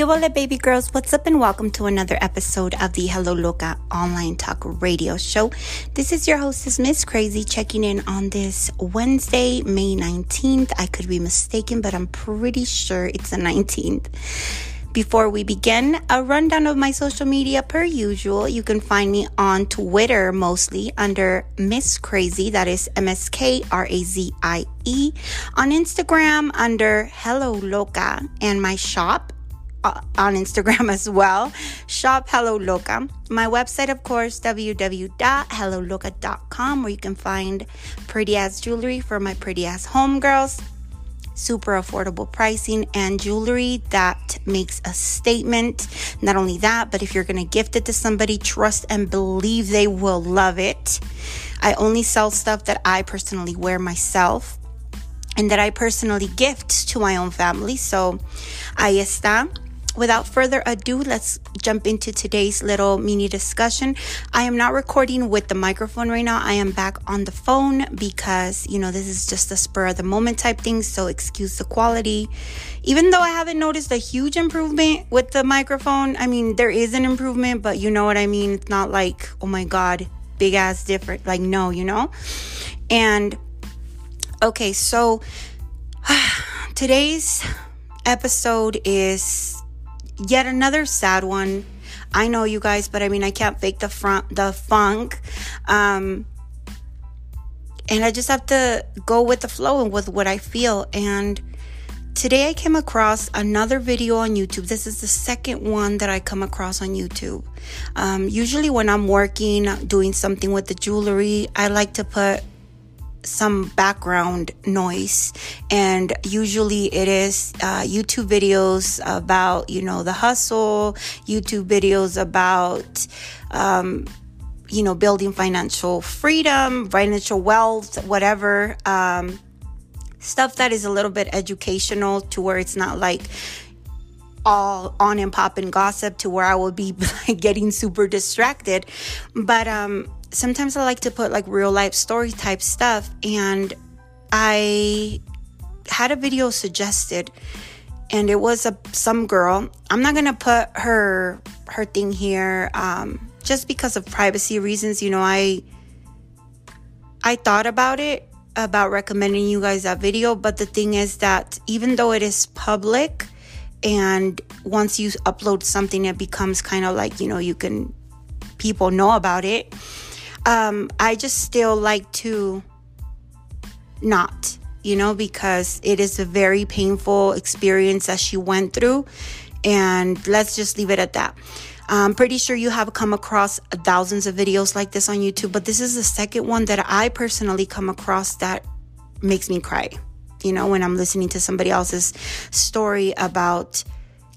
Yo, baby girls, what's up, and welcome to another episode of the Hello Loca online talk radio show. This is your hostess, Miss Krazie, checking in on this Wednesday, May 19th. I could be mistaken, but I'm pretty sure it's the 19th. Before we begin, a rundown of my social media per usual. You can find me on Twitter mostly under Miss Krazie, that is M S K R A Z I E. On Instagram under Hello Loca, and my shop Uh, on Instagram as well. Shop Hello Loca. My website, of course, www.helloloca.com, where you can find pretty ass jewelry for my pretty ass homegirls. Super affordable pricing and jewelry that makes a statement. Not only that, but if you're going to gift it to somebody, trust and believe they will love it. I only sell stuff that I personally wear myself and that I personally gift to my own family. So, ahí está without further ado, let's jump into today's little mini discussion. I am not recording with the microphone right now. I am back on the phone because, you know, this is just a spur of the moment type thing. So excuse the quality. Even though I haven't noticed a huge improvement with the microphone, I mean, there is an improvement, but you know what I mean? It's not like, oh my God, big ass different. Like, no, you know? And okay, so today's episode is yet another sad one. I know you guys, but I mean, I can't fake the front, the funk. Um, and I just have to go with the flow and with what I feel. And today I came across another video on YouTube. This is the second one that I come across on YouTube. Um, usually, when I'm working, doing something with the jewelry, I like to put some background noise and usually it is uh, youtube videos about you know the hustle youtube videos about um, you know building financial freedom financial wealth whatever um, stuff that is a little bit educational to where it's not like all on and pop and gossip to where I will be getting super distracted. But um sometimes I like to put like real life story type stuff. And I had a video suggested and it was a some girl. I'm not gonna put her her thing here um, just because of privacy reasons. You know, I I thought about it about recommending you guys that video, but the thing is that even though it is public and once you upload something, it becomes kind of like you know you can people know about it um, I just still like to not, you know, because it is a very painful experience that she went through. And let's just leave it at that. I'm pretty sure you have come across thousands of videos like this on YouTube, but this is the second one that I personally come across that makes me cry. You know, when I'm listening to somebody else's story about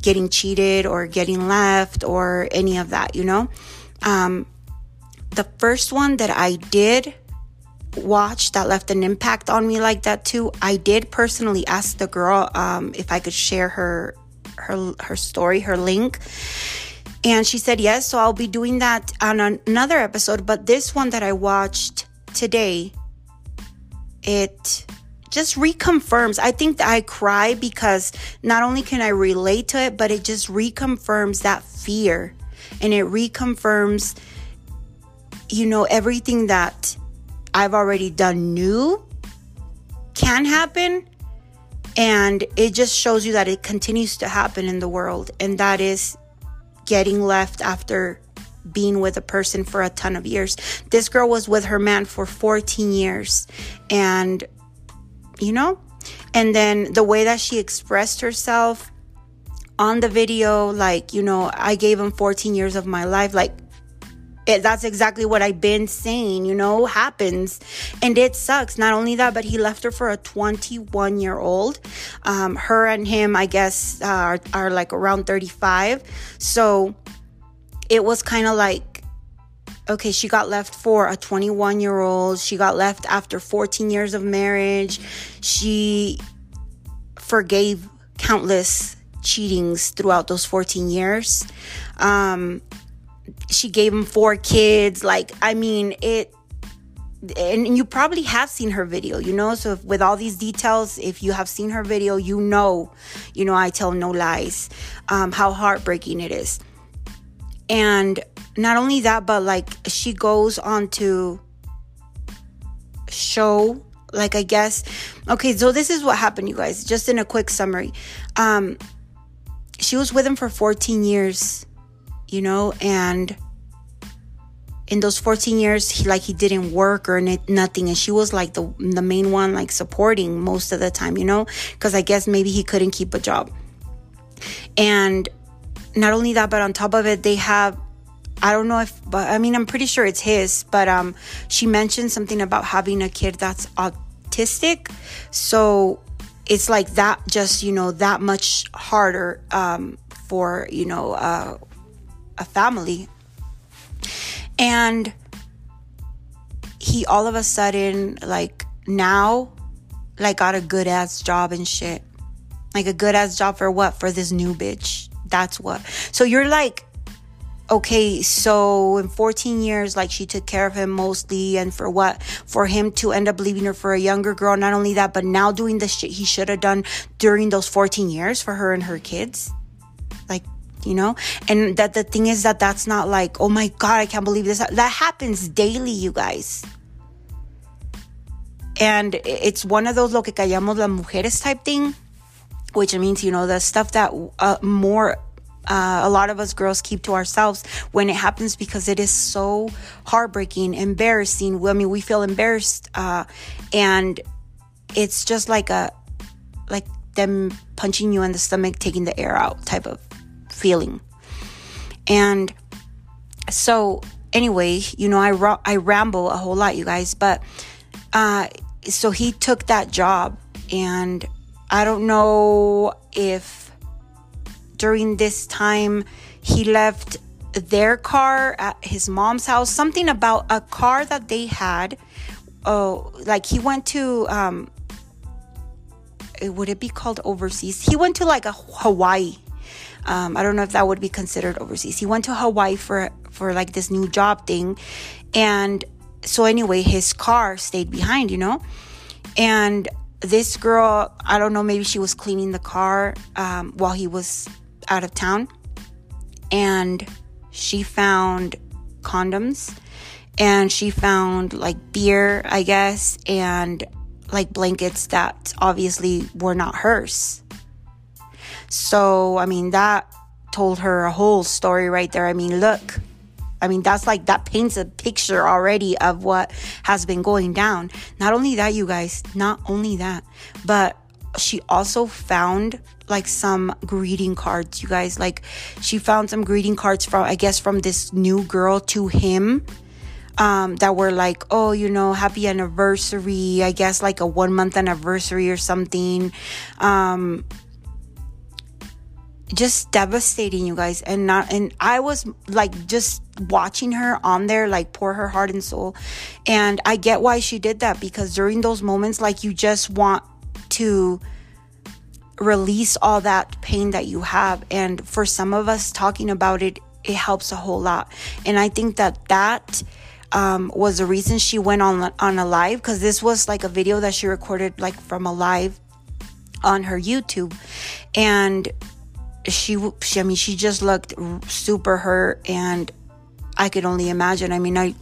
getting cheated or getting left or any of that, you know? Um, the first one that I did watch that left an impact on me like that too, I did personally ask the girl um, if I could share her her her story, her link. And she said yes, so I'll be doing that on another episode. But this one that I watched today, it just reconfirms. I think that I cry because not only can I relate to it, but it just reconfirms that fear and it reconfirms you know, everything that I've already done new can happen. And it just shows you that it continues to happen in the world. And that is getting left after being with a person for a ton of years. This girl was with her man for 14 years. And, you know, and then the way that she expressed herself on the video, like, you know, I gave him 14 years of my life. Like, it, that's exactly what I've been saying, you know, happens. And it sucks. Not only that, but he left her for a 21 year old. Um, her and him, I guess, uh, are, are like around 35. So it was kind of like, okay, she got left for a 21 year old. She got left after 14 years of marriage. She forgave countless cheatings throughout those 14 years. Um, she gave him four kids. Like, I mean, it and you probably have seen her video, you know. So if, with all these details, if you have seen her video, you know, you know, I tell no lies, um, how heartbreaking it is. And not only that, but like she goes on to show, like I guess, okay. So this is what happened, you guys. Just in a quick summary, um, she was with him for 14 years, you know, and in those 14 years he like he didn't work or nothing and she was like the the main one like supporting most of the time you know? Because i guess maybe he couldn't keep a job. And not only that but on top of it they have i don't know if but i mean i'm pretty sure it's his but um she mentioned something about having a kid that's autistic. So it's like that just you know that much harder um for you know uh, a family and he all of a sudden, like now, like got a good ass job and shit. Like a good ass job for what? For this new bitch. That's what. So you're like, okay, so in 14 years, like she took care of him mostly, and for what? For him to end up leaving her for a younger girl. Not only that, but now doing the shit he should have done during those 14 years for her and her kids. Like, you know? And that the thing is that that's not like oh my god i can't believe this. That happens daily you guys. And it's one of those lo que callamos las mujeres type thing which means you know the stuff that uh, more uh, a lot of us girls keep to ourselves when it happens because it is so heartbreaking, embarrassing. I mean, we feel embarrassed, uh, and it's just like a like them punching you in the stomach, taking the air out type of feeling. And so, anyway, you know, I, ra- I ramble a whole lot, you guys, but uh, so he took that job, and I don't know if during this time he left their car at his mom's house, something about a car that they had. Oh, like he went to, um, would it be called overseas? He went to like a Hawaii um, I don't know if that would be considered overseas. He went to Hawaii for for like this new job thing, and so anyway, his car stayed behind, you know, and this girl, I don't know, maybe she was cleaning the car um, while he was out of town, and she found condoms, and she found like beer, I guess, and like blankets that obviously were not hers. So, I mean, that told her a whole story right there. I mean, look, I mean, that's like that paints a picture already of what has been going down. Not only that, you guys, not only that, but she also found like some greeting cards, you guys. Like, she found some greeting cards from, I guess, from this new girl to him. Um, that were like, oh, you know, happy anniversary, I guess like a one month anniversary or something. Um, just devastating you guys and not and i was like just watching her on there like pour her heart and soul. And i get why she did that because during those moments like you just want to release all that pain that you have. And for some of us talking about it it helps a whole lot. And i think that that um, was the reason she went on on a live because this was like a video that she recorded like from a live on her youtube. And she, she I mean she just looked super hurt and I could only imagine. I mean, I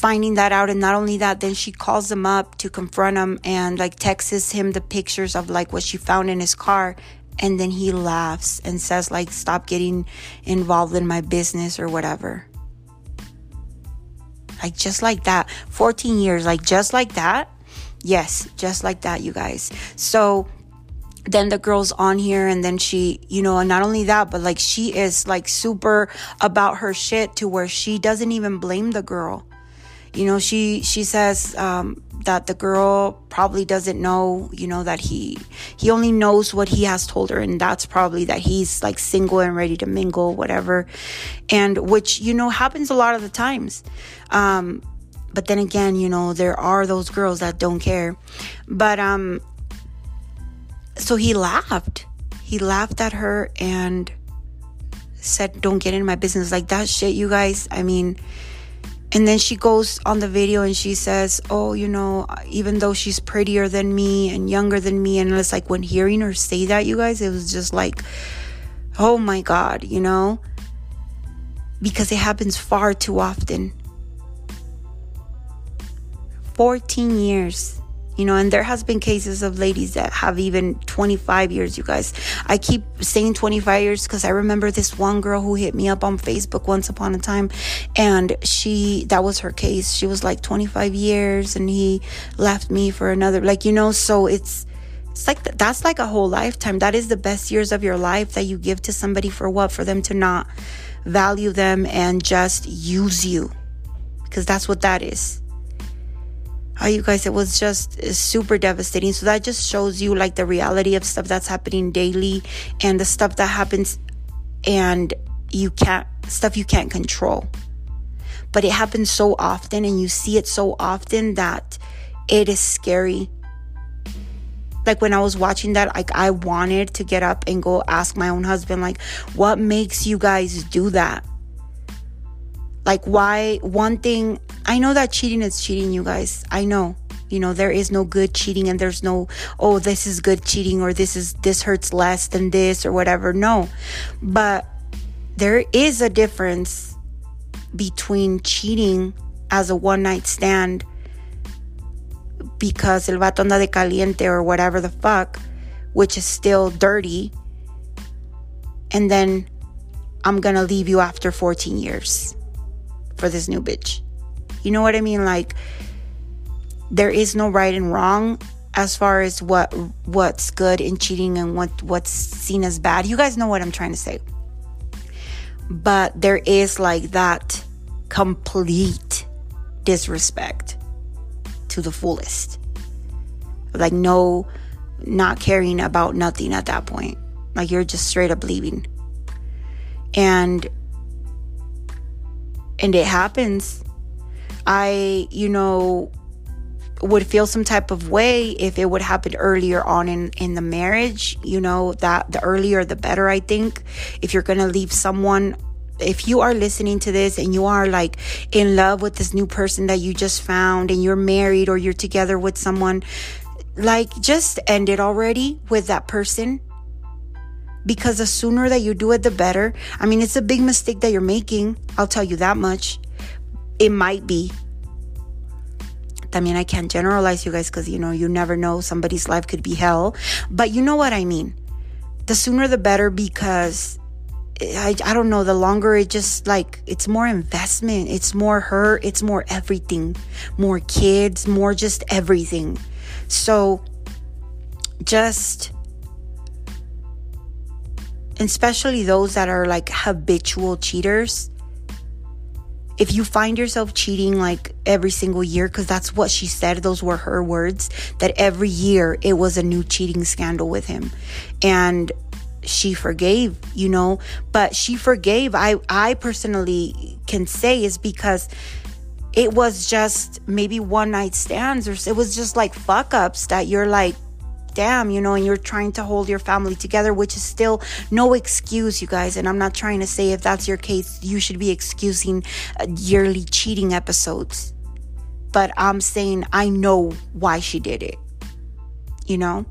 finding that out and not only that then she calls him up to confront him and like texts him the pictures of like what she found in his car and then he laughs and says like stop getting involved in my business or whatever. Like just like that. 14 years like just like that? Yes just like that you guys. So then the girl's on here and then she you know not only that but like she is like super about her shit to where she doesn't even blame the girl. You know she she says um, that the girl probably doesn't know you know that he he only knows what he has told her and that's probably that he's like single and ready to mingle whatever. And which you know happens a lot of the times. Um but then again you know there are those girls that don't care. But um so he laughed. He laughed at her and said, Don't get in my business. Like that shit, you guys. I mean, and then she goes on the video and she says, Oh, you know, even though she's prettier than me and younger than me. And it's like when hearing her say that, you guys, it was just like, Oh my God, you know? Because it happens far too often. 14 years you know and there has been cases of ladies that have even 25 years you guys. I keep saying 25 years because i remember this one girl who hit me up on facebook once upon a time and she that was her case. She was like 25 years and he left me for another like you know so it's it's like that's like a whole lifetime. That is the best years of your life that you give to somebody for what? For them to not value them and just use you because that's what that is Oh, you guys, it was just super devastating. So that just shows you like the reality of stuff that's happening daily and the stuff that happens and you can't, stuff you can't control. But it happens so often and you see it so often that it is scary. Like when I was watching that, like I wanted to get up and go ask my own husband, like, what makes you guys do that? Like, why? One thing I know that cheating is cheating, you guys. I know. You know, there is no good cheating and there's no, oh, this is good cheating or this is, this hurts less than this or whatever. No. But there is a difference between cheating as a one night stand because el vato anda de caliente or whatever the fuck, which is still dirty. And then I'm gonna leave you after 14 years for this new bitch. You know what I mean? Like there is no right and wrong as far as what what's good in cheating and what what's seen as bad. You guys know what I'm trying to say. But there is like that complete disrespect to the fullest. Like no not caring about nothing at that point. Like you're just straight up leaving. And and it happens I, you know, would feel some type of way if it would happen earlier on in in the marriage you know that the earlier the better i think. If you're gonna leave someone if you are listening to this and you are like in love with this new person that you just found and you're married or you're together with someone like just end it already with that person because the sooner that you do it the better i mean it's a big mistake that you're making i'll tell you that much it might be. I mean, I can't generalize you guys because, you know, you never know. Somebody's life could be hell. But you know what I mean. The sooner the better because eh, I, I don't know, the longer it just like, it's more investment. It's more her. It's more everything. More kids, more just everything. So just, especially those that are like habitual cheaters if you find yourself cheating like every single year, because that's what she said, those were her words, that every year it was a new cheating scandal with him. And she forgave, you know, but she forgave. I, I personally can say is because it was just maybe one night stands or it was just like fuck ups that you're like, damn, you know, and you're trying to hold your family together, which is still no excuse, you guys. And I'm not trying to say if that's your case, you should be excusing uh, yearly cheating episodes. But I'm saying I know why she did it, you know,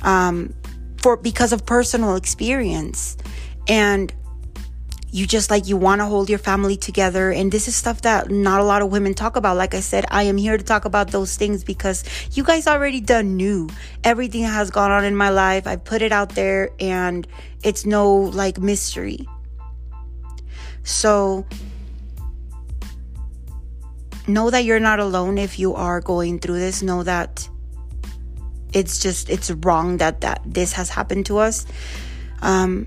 um, for because of personal experience. And you just like you want to hold your family together. And this is stuff that not a lot of women talk about. Like i said i am here to talk about those things because you guys already done knew. Everything has gone on in my life. I put it out there and it's no like mystery. So know that you're not alone if you are going through this. Know that it's just it's wrong that that this has happened to us. Um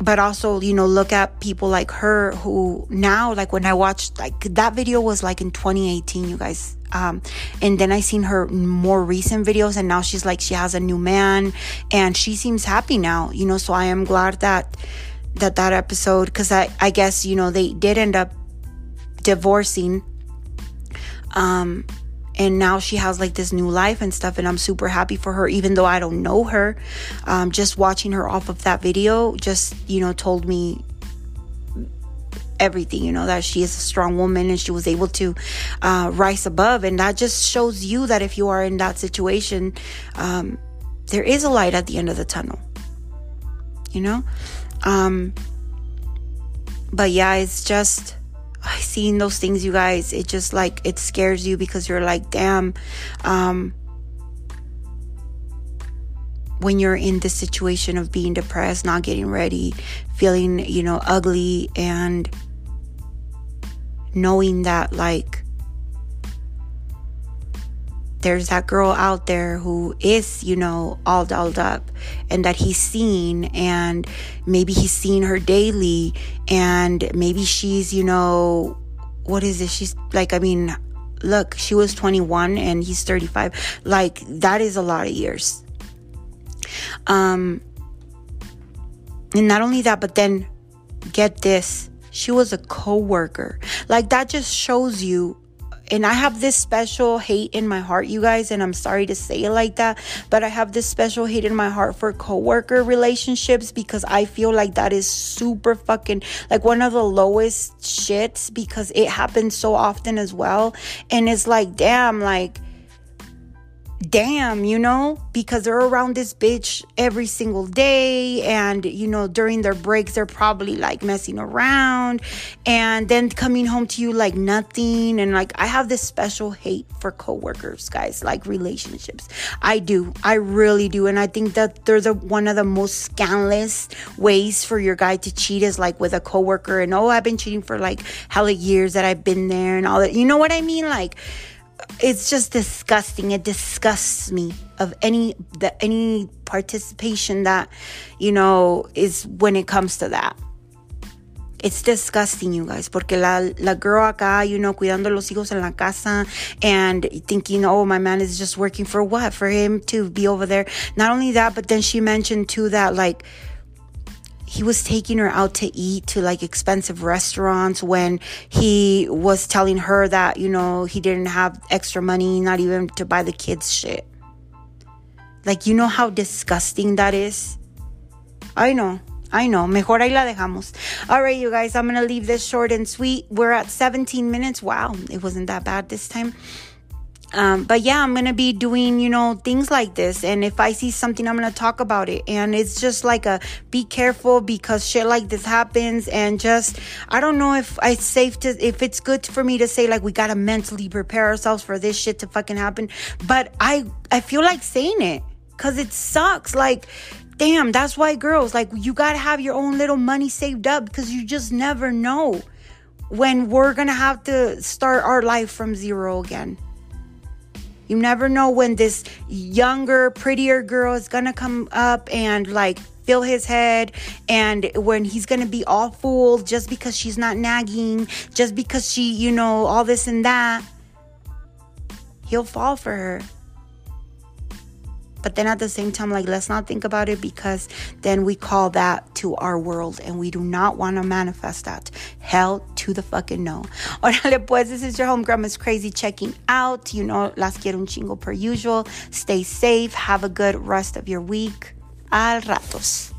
but also you know look at people like her who now like when i watched like that video was like in 2018 you guys. Um and then i seen her more recent videos and now she's like she has a new man and she seems happy now you know so i am glad that that that episode because i i guess you know they did end up divorcing. Um and now she has like this new life and stuff and i'm super happy for her even though i don't know her um, just watching her off of that video just you know told me everything, you know, that she is a strong woman and she was able to uh, rise above. And that just shows you that if you are in that situation, um, there is a light at the end of the tunnel, you know? Um, but yeah, it's just, I seen those things, you guys. It just like, it scares you because you're like, damn, um, when you're in the situation of being depressed, not getting ready, feeling, you know, ugly, and knowing that, like, there's that girl out there who is, you know, all dolled up and that he's seen, and maybe he's seen her daily, and maybe she's, you know, what is it? She's like, I mean, look, she was 21 and he's 35. Like, that is a lot of years. Um, and not only that, but then get this, she was a co-worker. Like that just shows you and I have this special hate in my heart, you guys, and I'm sorry to say it like that, but I have this special hate in my heart for coworker relationships because I feel like that is super fucking like one of the lowest shits because it happens so often as well. And it's like, damn, like damn, you know, because they're around this bitch every single day. And, you know, during their breaks, they're probably like messing around and then coming home to you like nothing. And like, I have this special hate for coworkers, guys, like relationships. I do. I really do. And I think that they're the one of the most scandalous ways for your guy to cheat is like with a coworker. And oh, I've been cheating for like hella years that I've been there and all that. You know what I mean? Like, it's just disgusting. It disgusts me of any the any participation that you know is when it comes to that. It's disgusting, you guys, porque la, la girl acá, you know, cuidando los hijos en la casa and thinking, oh, my man is just working for what? For him to be over there. Not only that, but then she mentioned too that, like, he was taking her out to eat to like expensive restaurants when he was telling her that, you know, he didn't have extra money, not even to buy the kids shit. Like, you know how disgusting that is? I know. I know. Mejor ahí la dejamos. All right, you guys, I'm going to leave this short and sweet. We're at 17 minutes. Wow, it wasn't that bad this time. Um, but yeah, I'm gonna be doing, you know, things like this. And if I see something, I'm gonna talk about it. And it's just like a be careful because shit like this happens. And just, I don't know if it's safe to, if it's good for me to say like we gotta mentally prepare ourselves for this shit to fucking happen. But I, I feel like saying it because it sucks. Like, damn, that's why girls, like, you gotta have your own little money saved up because you just never know when we're gonna have to start our life from zero again. You never know when this younger, prettier girl is gonna come up and like fill his head and when he's gonna be all fooled just because she's not nagging, just because she, you know, all this and that. He'll fall for her. But then at the same time, like, let's not think about it because then we call that to our world and we do not want to manifest that. Hell to the fucking no. Órale, pues, this is your home grandma's crazy checking out. You know, las quiero un chingo per usual. Stay safe. Have a good rest of your week. Al ratos.